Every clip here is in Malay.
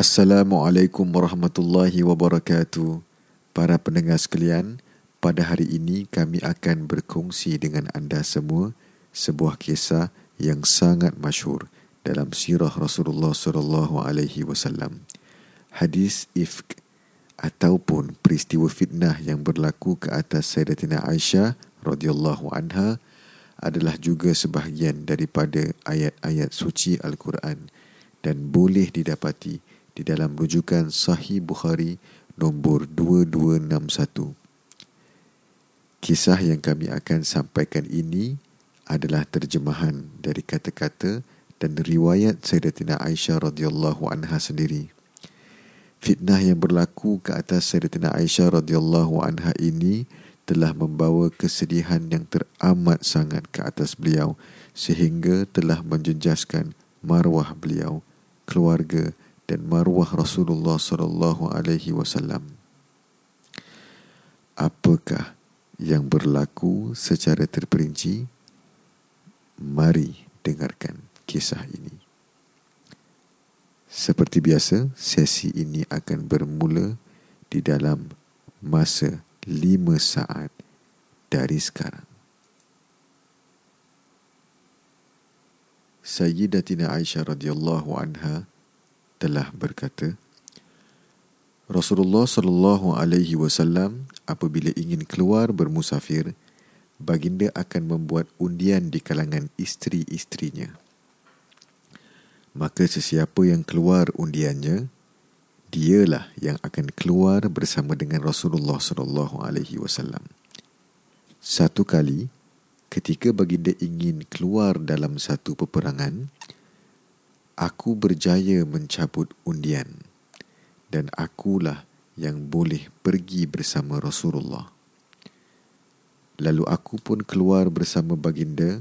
Assalamualaikum warahmatullahi wabarakatuh. Para pendengar sekalian, pada hari ini kami akan berkongsi dengan anda semua sebuah kisah yang sangat masyhur dalam sirah Rasulullah sallallahu alaihi wasallam. Hadis ifk ataupun peristiwa fitnah yang berlaku ke atas Sayyidatina Aisyah radhiyallahu anha adalah juga sebahagian daripada ayat-ayat suci Al-Quran dan boleh didapati di dalam rujukan Sahih Bukhari nombor 2261. Kisah yang kami akan sampaikan ini adalah terjemahan dari kata-kata dan riwayat Sayyidatina Aisyah radhiyallahu anha sendiri. Fitnah yang berlaku ke atas Sayyidatina Aisyah radhiyallahu anha ini telah membawa kesedihan yang teramat sangat ke atas beliau sehingga telah menjejaskan marwah beliau, keluarga dan marwah Rasulullah sallallahu alaihi wasallam. Apakah yang berlaku secara terperinci? Mari dengarkan kisah ini. Seperti biasa, sesi ini akan bermula di dalam masa lima saat dari sekarang. Sayyidatina Aisyah radhiyallahu anha telah berkata Rasulullah sallallahu alaihi wasallam apabila ingin keluar bermusafir baginda akan membuat undian di kalangan isteri-isterinya. Maka sesiapa yang keluar undiannya dialah yang akan keluar bersama dengan Rasulullah sallallahu alaihi wasallam. Satu kali ketika baginda ingin keluar dalam satu peperangan aku berjaya mencabut undian dan akulah yang boleh pergi bersama Rasulullah. Lalu aku pun keluar bersama baginda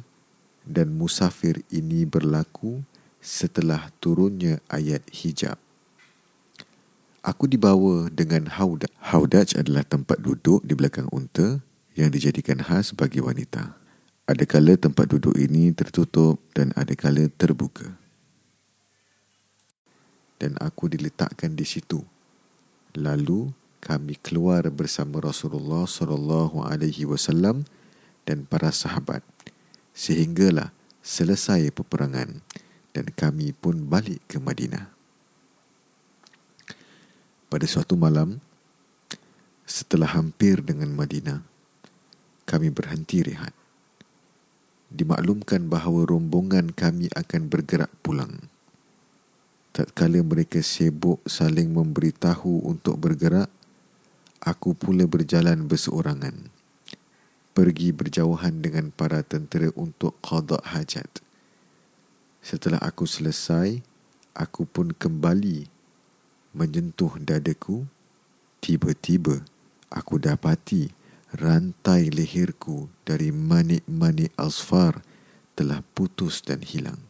dan musafir ini berlaku setelah turunnya ayat hijab. Aku dibawa dengan haudaj. Haudaj adalah tempat duduk di belakang unta yang dijadikan khas bagi wanita. Adakala tempat duduk ini tertutup dan adakala terbuka dan aku diletakkan di situ. Lalu kami keluar bersama Rasulullah sallallahu alaihi wasallam dan para sahabat sehinggalah selesai peperangan dan kami pun balik ke Madinah. Pada suatu malam setelah hampir dengan Madinah kami berhenti rehat. Dimaklumkan bahawa rombongan kami akan bergerak pulang tatkala mereka sibuk saling memberitahu untuk bergerak, aku pula berjalan berseorangan. Pergi berjauhan dengan para tentera untuk qada hajat. Setelah aku selesai, aku pun kembali menyentuh dadaku. Tiba-tiba, aku dapati rantai leherku dari manik-manik asfar telah putus dan hilang.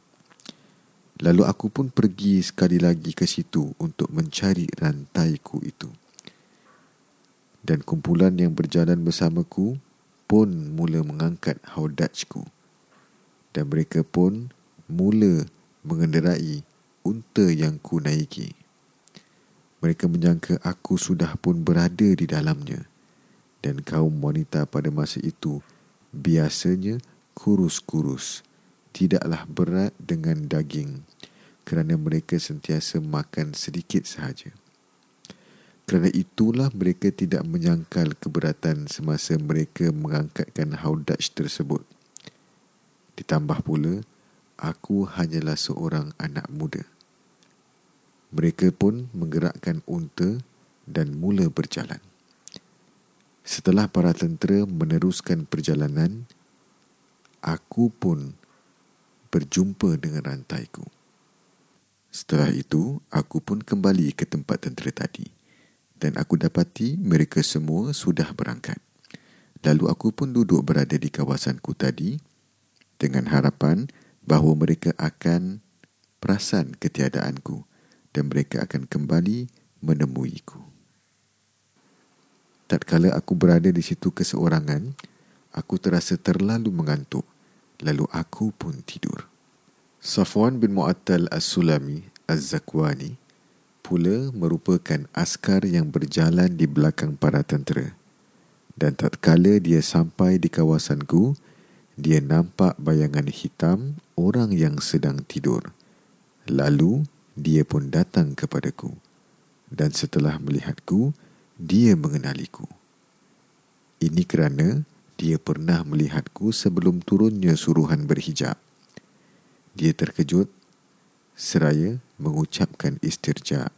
Lalu aku pun pergi sekali lagi ke situ untuk mencari rantaiku itu. Dan kumpulan yang berjalan bersamaku pun mula mengangkat haudajku. Dan mereka pun mula mengenderai unta yang ku naiki. Mereka menyangka aku sudah pun berada di dalamnya. Dan kaum wanita pada masa itu biasanya kurus-kurus tidaklah berat dengan daging kerana mereka sentiasa makan sedikit sahaja. Kerana itulah mereka tidak menyangkal keberatan semasa mereka mengangkatkan haudaj tersebut. Ditambah pula, aku hanyalah seorang anak muda. Mereka pun menggerakkan unta dan mula berjalan. Setelah para tentera meneruskan perjalanan, aku pun berjumpa dengan rantaiku. Setelah itu, aku pun kembali ke tempat tentera tadi dan aku dapati mereka semua sudah berangkat. Lalu aku pun duduk berada di kawasanku tadi dengan harapan bahawa mereka akan perasan ketiadaanku dan mereka akan kembali menemuiku. Tatkala aku berada di situ keseorangan, aku terasa terlalu mengantuk lalu aku pun tidur. Safwan bin Mu'attal As-Sulami Az-Zakwani, pula merupakan askar yang berjalan di belakang para tentera. Dan tatkala dia sampai di kawasanku, dia nampak bayangan hitam orang yang sedang tidur. Lalu dia pun datang kepadaku. Dan setelah melihatku, dia mengenaliku. Ini kerana dia pernah melihatku sebelum turunnya suruhan berhijab. Dia terkejut seraya mengucapkan istirja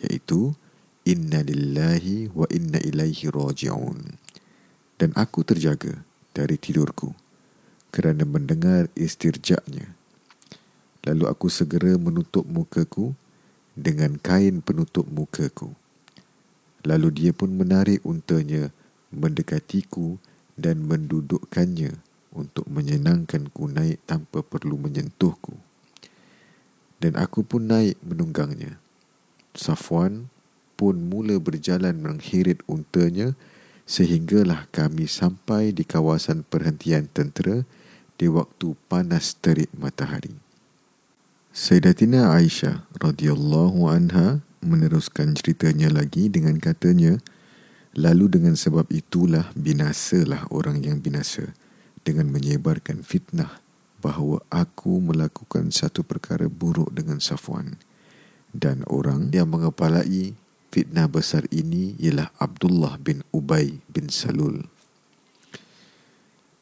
iaitu inna lillahi wa inna ilaihi raji'un. Dan aku terjaga dari tidurku kerana mendengar istirja'nya. Lalu aku segera menutup mukaku dengan kain penutup mukaku. Lalu dia pun menarik untanya mendekatiku dan mendudukkannya untuk menyenangkanku naik tanpa perlu menyentuhku dan aku pun naik menunggangnya. Safwan pun mula berjalan menghirit untanya sehinggalah kami sampai di kawasan perhentian tentera di waktu panas terik matahari. Sayyidatina Aisyah radhiyallahu anha meneruskan ceritanya lagi dengan katanya, lalu dengan sebab itulah binasalah orang yang binasa dengan menyebarkan fitnah bahawa aku melakukan satu perkara buruk dengan Safwan dan orang yang mengepalai fitnah besar ini ialah Abdullah bin Ubay bin Salul.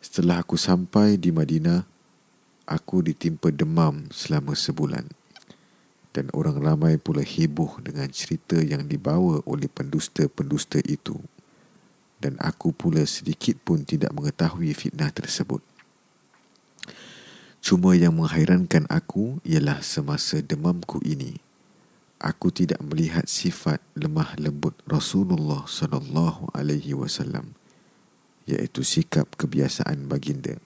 Setelah aku sampai di Madinah, aku ditimpa demam selama sebulan. Dan orang ramai pula heboh dengan cerita yang dibawa oleh pendusta-pendusta itu. Dan aku pula sedikit pun tidak mengetahui fitnah tersebut. Cuma yang menghairankan aku ialah semasa demamku ini aku tidak melihat sifat lemah lembut Rasulullah sallallahu alaihi wasallam iaitu sikap kebiasaan baginda.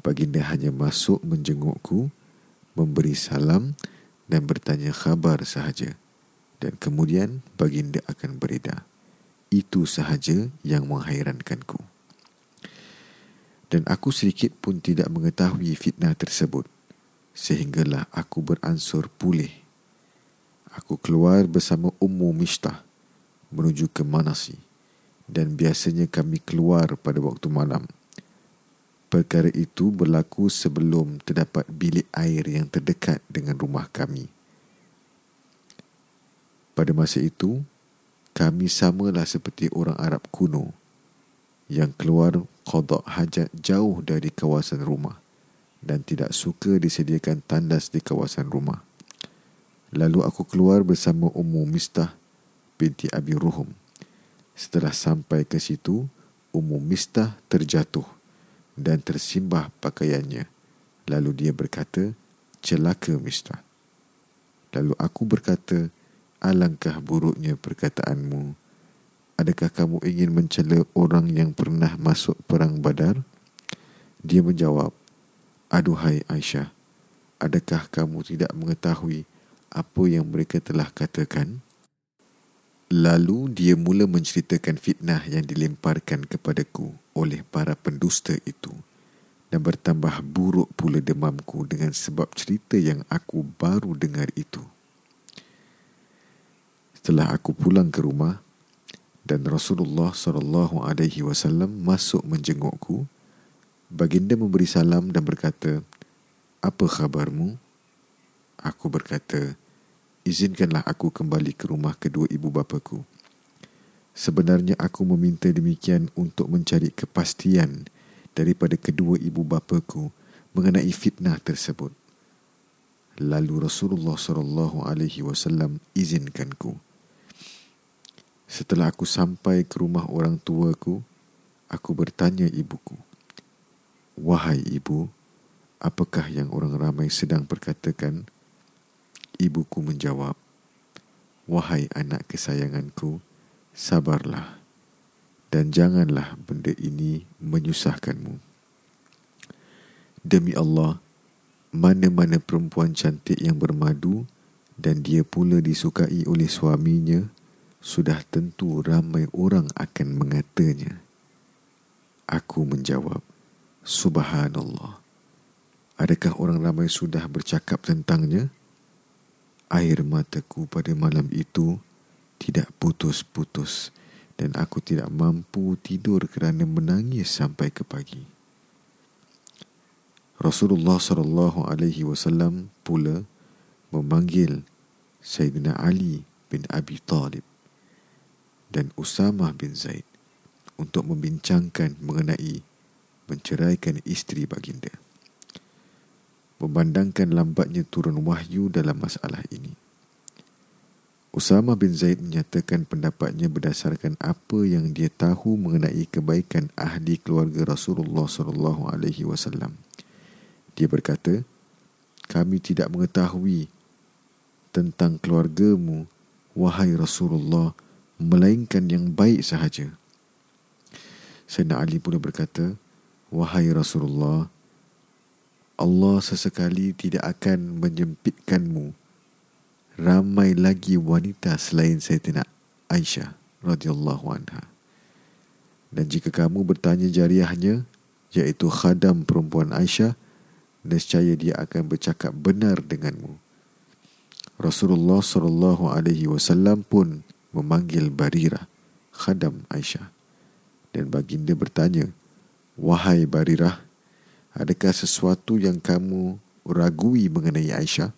Baginda hanya masuk menjengukku, memberi salam dan bertanya khabar sahaja dan kemudian baginda akan beredar. Itu sahaja yang menghairankanku dan aku sedikit pun tidak mengetahui fitnah tersebut sehinggalah aku beransur pulih. Aku keluar bersama Ummu Mishtah menuju ke Manasi dan biasanya kami keluar pada waktu malam. Perkara itu berlaku sebelum terdapat bilik air yang terdekat dengan rumah kami. Pada masa itu, kami samalah seperti orang Arab kuno yang keluar qada hajat jauh dari kawasan rumah dan tidak suka disediakan tandas di kawasan rumah. Lalu aku keluar bersama Ummu Mistah binti Abi Ruhum. Setelah sampai ke situ, Ummu Mistah terjatuh dan tersimbah pakaiannya. Lalu dia berkata, celaka Mistah. Lalu aku berkata, alangkah buruknya perkataanmu adakah kamu ingin mencela orang yang pernah masuk perang badar? Dia menjawab, aduhai Aisyah, adakah kamu tidak mengetahui apa yang mereka telah katakan? Lalu dia mula menceritakan fitnah yang dilemparkan kepadaku oleh para pendusta itu dan bertambah buruk pula demamku dengan sebab cerita yang aku baru dengar itu. Setelah aku pulang ke rumah, dan Rasulullah sallallahu alaihi wasallam masuk menjengukku baginda memberi salam dan berkata apa khabarmu? Aku berkata izinkanlah aku kembali ke rumah kedua ibu bapaku. Sebenarnya aku meminta demikian untuk mencari kepastian daripada kedua ibu bapaku mengenai fitnah tersebut. Lalu Rasulullah sallallahu alaihi wasallam izinkanku Setelah aku sampai ke rumah orang tuaku, aku bertanya ibuku, Wahai ibu, apakah yang orang ramai sedang perkatakan? Ibuku menjawab, Wahai anak kesayanganku, sabarlah dan janganlah benda ini menyusahkanmu. Demi Allah, mana-mana perempuan cantik yang bermadu dan dia pula disukai oleh suaminya, sudah tentu ramai orang akan mengatanya. Aku menjawab, Subhanallah. Adakah orang ramai sudah bercakap tentangnya? air mataku pada malam itu tidak putus-putus dan aku tidak mampu tidur kerana menangis sampai ke pagi. Rasulullah sallallahu alaihi wasallam pula memanggil Sayyidina Ali bin Abi Talib dan Usamah bin Zaid untuk membincangkan mengenai menceraikan isteri baginda memandangkan lambatnya turun wahyu dalam masalah ini. Usama bin Zaid menyatakan pendapatnya berdasarkan apa yang dia tahu mengenai kebaikan ahli keluarga Rasulullah sallallahu alaihi wasallam. Dia berkata, "Kami tidak mengetahui tentang keluargamu wahai Rasulullah melainkan yang baik sahaja." Sayyidina Ali pula berkata, "Wahai Rasulullah, Allah sesekali tidak akan menyempitkanmu ramai lagi wanita selain Sayyidina Aisyah radhiyallahu anha. Dan jika kamu bertanya jariahnya iaitu khadam perempuan Aisyah nescaya dia akan bercakap benar denganmu. Rasulullah sallallahu alaihi wasallam pun memanggil Barira khadam Aisyah dan baginda bertanya wahai Barirah Adakah sesuatu yang kamu ragui mengenai Aisyah?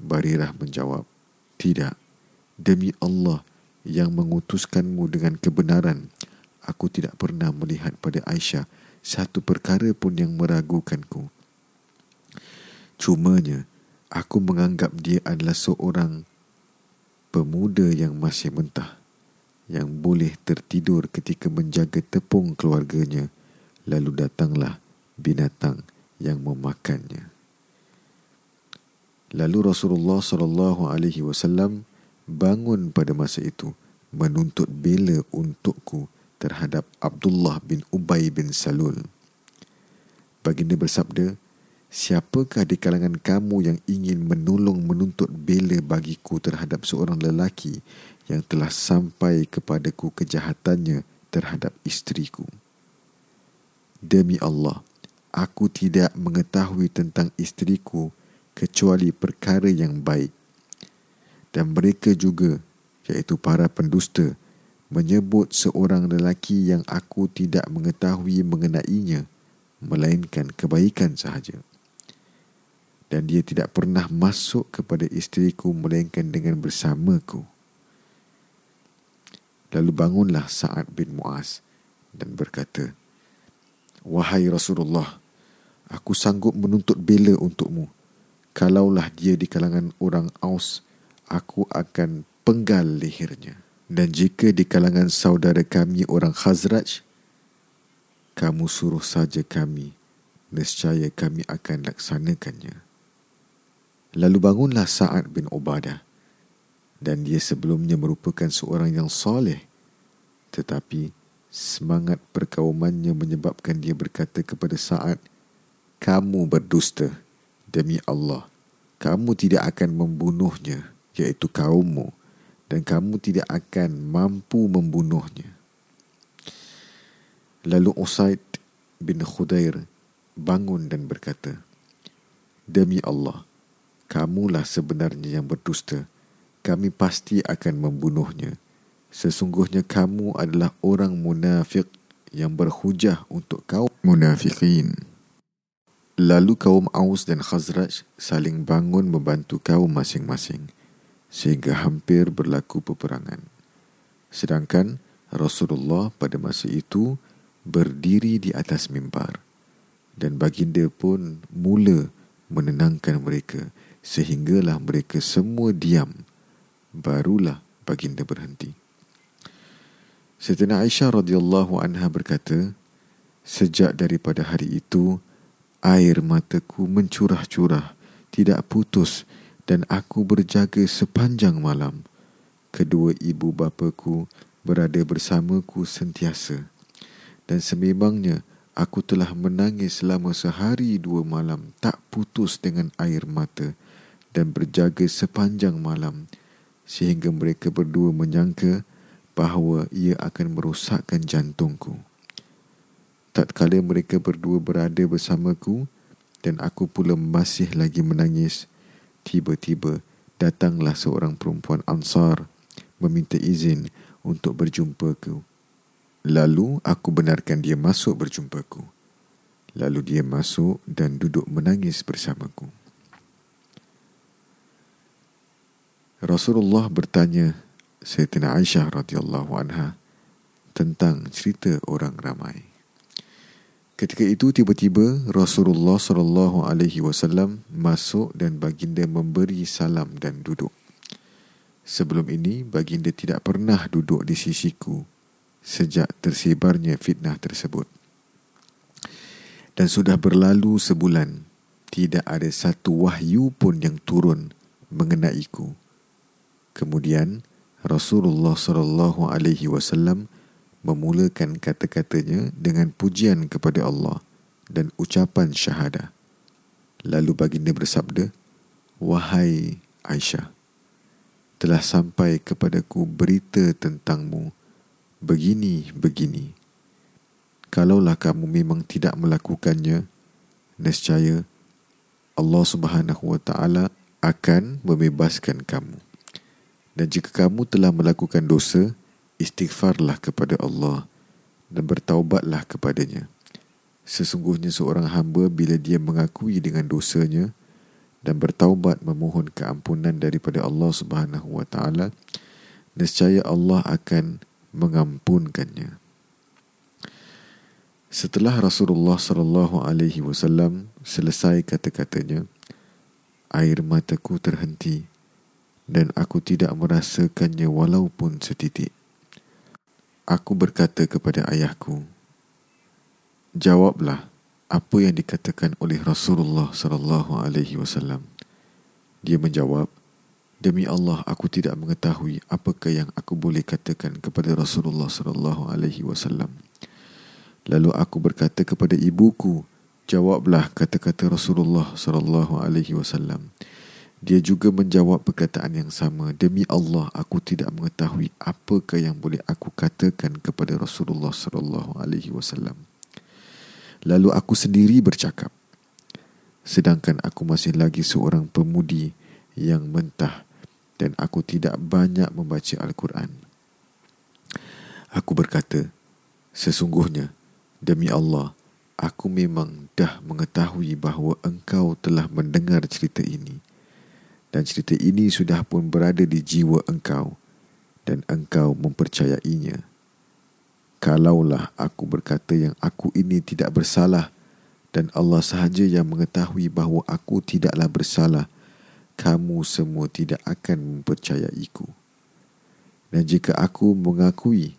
Barirah menjawab, Tidak. Demi Allah yang mengutuskanmu dengan kebenaran, aku tidak pernah melihat pada Aisyah satu perkara pun yang meragukanku. Cumanya, aku menganggap dia adalah seorang pemuda yang masih mentah, yang boleh tertidur ketika menjaga tepung keluarganya, lalu datanglah binatang yang memakannya. Lalu Rasulullah sallallahu alaihi wasallam bangun pada masa itu menuntut bela untukku terhadap Abdullah bin Ubay bin Salul. Baginda bersabda, Siapakah di kalangan kamu yang ingin menolong menuntut bela bagiku terhadap seorang lelaki yang telah sampai kepadaku kejahatannya terhadap istriku? Demi Allah, aku tidak mengetahui tentang istriku kecuali perkara yang baik. Dan mereka juga, iaitu para pendusta, menyebut seorang lelaki yang aku tidak mengetahui mengenainya, melainkan kebaikan sahaja. Dan dia tidak pernah masuk kepada istriku melainkan dengan bersamaku. Lalu bangunlah Sa'ad bin Mu'az dan berkata, Wahai Rasulullah, aku sanggup menuntut bela untukmu. Kalaulah dia di kalangan orang Aus, aku akan penggal lehernya. Dan jika di kalangan saudara kami orang Khazraj, kamu suruh saja kami, nescaya kami akan laksanakannya. Lalu bangunlah Sa'ad bin Ubadah, dan dia sebelumnya merupakan seorang yang soleh, tetapi semangat perkaumannya menyebabkan dia berkata kepada Sa'ad, kamu berdusta demi Allah. Kamu tidak akan membunuhnya iaitu kaummu. Dan kamu tidak akan mampu membunuhnya. Lalu Usaid bin Khudair bangun dan berkata demi Allah kamulah sebenarnya yang berdusta kami pasti akan membunuhnya sesungguhnya kamu adalah orang munafik yang berhujah untuk kaum munafikin. Lalu kaum Aus dan Khazraj saling bangun membantu kaum masing-masing sehingga hampir berlaku peperangan. Sedangkan Rasulullah pada masa itu berdiri di atas mimbar dan baginda pun mula menenangkan mereka sehinggalah mereka semua diam barulah baginda berhenti. Sayyidina Aisyah radhiyallahu anha berkata, sejak daripada hari itu Air mataku mencurah-curah, tidak putus dan aku berjaga sepanjang malam. Kedua ibu bapaku berada bersamaku sentiasa. Dan sememangnya aku telah menangis selama sehari dua malam tak putus dengan air mata dan berjaga sepanjang malam sehingga mereka berdua menyangka bahawa ia akan merosakkan jantungku tatkala mereka berdua berada bersamaku dan aku pula masih lagi menangis tiba-tiba datanglah seorang perempuan Ansar meminta izin untuk berjumpaku. Lalu aku benarkan dia masuk berjumpaku. Lalu dia masuk dan duduk menangis bersamaku. Rasulullah bertanya Sayyidina Aisyah radhiyallahu anha tentang cerita orang ramai. Ketika itu tiba-tiba Rasulullah sallallahu alaihi wasallam masuk dan baginda memberi salam dan duduk. Sebelum ini baginda tidak pernah duduk di sisiku sejak tersebarnya fitnah tersebut. Dan sudah berlalu sebulan tidak ada satu wahyu pun yang turun mengenaiku. Kemudian Rasulullah sallallahu alaihi wasallam memulakan kata-katanya dengan pujian kepada Allah dan ucapan syahadah. Lalu baginda bersabda, Wahai Aisyah, telah sampai kepadaku berita tentangmu begini-begini. Kalaulah kamu memang tidak melakukannya, nescaya Allah Subhanahu wa taala akan membebaskan kamu. Dan jika kamu telah melakukan dosa, istighfarlah kepada Allah dan bertaubatlah kepadanya. Sesungguhnya seorang hamba bila dia mengakui dengan dosanya dan bertaubat memohon keampunan daripada Allah Subhanahu wa taala, nescaya Allah akan mengampunkannya. Setelah Rasulullah sallallahu alaihi wasallam selesai kata-katanya, air mataku terhenti dan aku tidak merasakannya walaupun setitik. Aku berkata kepada ayahku, "Jawablah apa yang dikatakan oleh Rasulullah sallallahu alaihi wasallam." Dia menjawab, "Demi Allah, aku tidak mengetahui apakah yang aku boleh katakan kepada Rasulullah sallallahu alaihi wasallam." Lalu aku berkata kepada ibuku, "Jawablah kata-kata Rasulullah sallallahu alaihi wasallam." Dia juga menjawab perkataan yang sama. Demi Allah, aku tidak mengetahui apakah yang boleh aku katakan kepada Rasulullah sallallahu alaihi wasallam. Lalu aku sendiri bercakap. Sedangkan aku masih lagi seorang pemudi yang mentah dan aku tidak banyak membaca Al-Quran. Aku berkata, sesungguhnya demi Allah, aku memang dah mengetahui bahawa engkau telah mendengar cerita ini dan cerita ini sudah pun berada di jiwa engkau dan engkau mempercayainya. Kalaulah aku berkata yang aku ini tidak bersalah dan Allah sahaja yang mengetahui bahawa aku tidaklah bersalah, kamu semua tidak akan mempercayaiku. Dan jika aku mengakui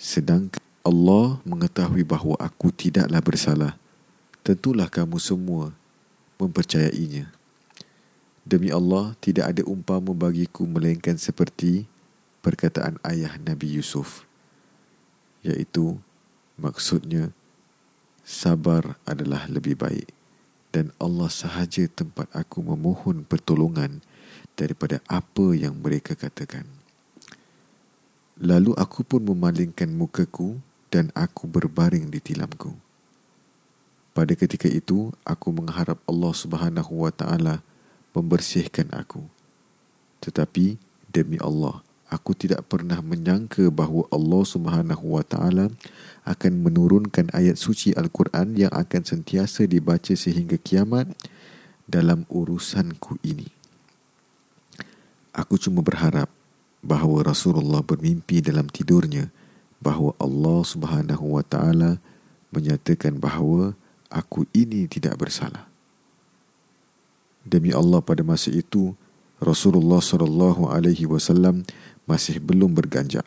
sedangkan Allah mengetahui bahawa aku tidaklah bersalah, tentulah kamu semua mempercayainya. Demi Allah, tidak ada umpama bagiku melainkan seperti perkataan ayah Nabi Yusuf. Iaitu, maksudnya, sabar adalah lebih baik. Dan Allah sahaja tempat aku memohon pertolongan daripada apa yang mereka katakan. Lalu aku pun memalingkan mukaku dan aku berbaring di tilamku. Pada ketika itu, aku mengharap Allah Subhanahu wa taala membersihkan aku. Tetapi demi Allah, aku tidak pernah menyangka bahawa Allah Subhanahu wa taala akan menurunkan ayat suci Al-Quran yang akan sentiasa dibaca sehingga kiamat dalam urusanku ini. Aku cuma berharap bahawa Rasulullah bermimpi dalam tidurnya bahawa Allah Subhanahu wa taala menyatakan bahawa aku ini tidak bersalah. Demi Allah pada masa itu Rasulullah sallallahu alaihi wasallam masih belum berganjak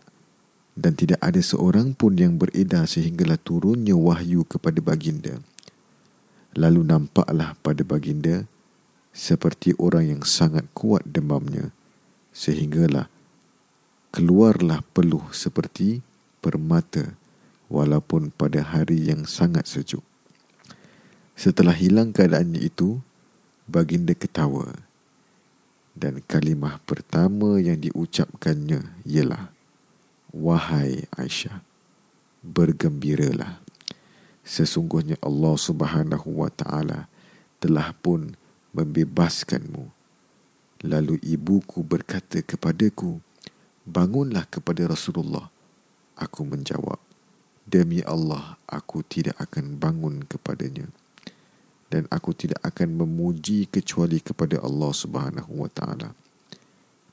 dan tidak ada seorang pun yang beredar sehinggalah turunnya wahyu kepada baginda. Lalu nampaklah pada baginda seperti orang yang sangat kuat demamnya sehinggalah keluarlah peluh seperti permata walaupun pada hari yang sangat sejuk. Setelah hilang keadaannya itu, baginda ketawa dan kalimah pertama yang diucapkannya ialah wahai Aisyah bergembiralah sesungguhnya Allah Subhanahu wa taala telah pun membebaskanmu Lalu ibuku berkata kepadaku, bangunlah kepada Rasulullah. Aku menjawab, demi Allah aku tidak akan bangun kepadanya. Dan aku tidak akan memuji kecuali kepada Allah Subhanahu wa taala.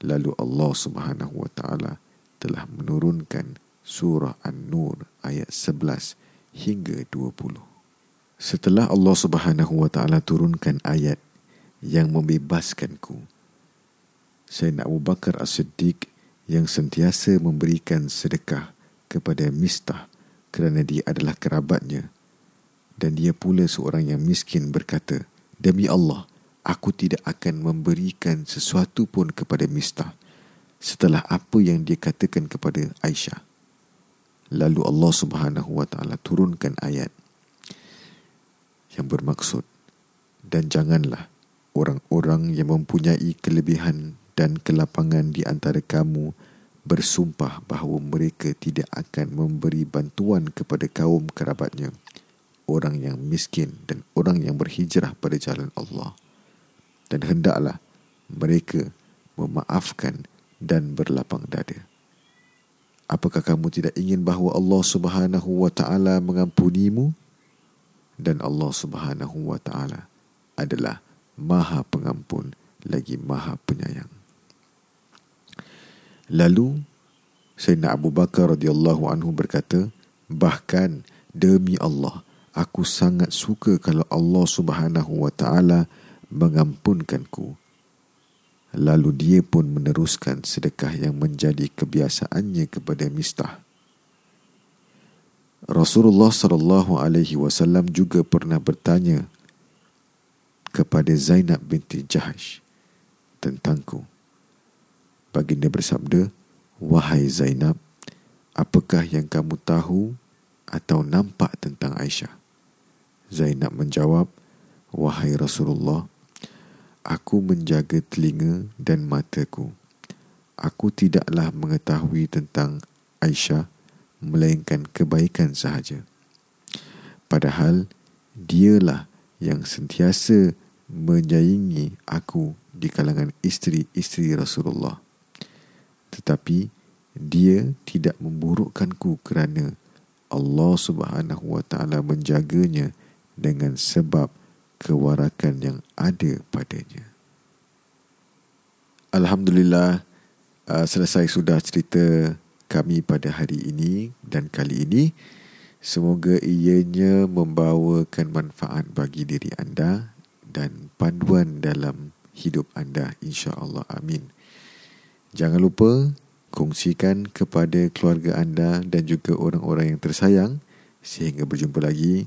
Lalu Allah Subhanahu wa taala telah menurunkan surah An-Nur ayat 11 hingga 20. Setelah Allah Subhanahu wa taala turunkan ayat yang membebaskanku Sayyidina Abu Bakar As-Siddiq yang sentiasa memberikan sedekah kepada Mistah kerana dia adalah kerabatnya dan dia pula seorang yang miskin berkata, Demi Allah, aku tidak akan memberikan sesuatu pun kepada Mistah setelah apa yang dia katakan kepada Aisyah. Lalu Allah Subhanahu wa taala turunkan ayat yang bermaksud dan janganlah orang-orang yang mempunyai kelebihan dan kelapangan di antara kamu bersumpah bahawa mereka tidak akan memberi bantuan kepada kaum kerabatnya, orang yang miskin dan orang yang berhijrah pada jalan Allah. Dan hendaklah mereka memaafkan dan berlapang dada. Apakah kamu tidak ingin bahawa Allah Subhanahu wa taala mengampunimu? Dan Allah Subhanahu wa taala adalah Maha Pengampun lagi Maha Penyayang. Lalu Sayyidina Abu Bakar radhiyallahu anhu berkata, bahkan demi Allah, aku sangat suka kalau Allah Subhanahu wa taala mengampunkanku. Lalu dia pun meneruskan sedekah yang menjadi kebiasaannya kepada Mistah. Rasulullah sallallahu alaihi wasallam juga pernah bertanya kepada Zainab binti Jahash tentangku. Baginda bersabda, Wahai Zainab, apakah yang kamu tahu atau nampak tentang Aisyah? Zainab menjawab, Wahai Rasulullah, aku menjaga telinga dan mataku. Aku tidaklah mengetahui tentang Aisyah melainkan kebaikan sahaja. Padahal dialah yang sentiasa menyayangi aku di kalangan isteri-isteri Rasulullah tetapi dia tidak memburukkanku kerana Allah Subhanahu wa taala menjaganya dengan sebab kewarakan yang ada padanya. Alhamdulillah uh, selesai sudah cerita kami pada hari ini dan kali ini semoga ianya membawakan manfaat bagi diri anda dan panduan dalam hidup anda insya-Allah amin. Jangan lupa kongsikan kepada keluarga anda dan juga orang-orang yang tersayang sehingga berjumpa lagi.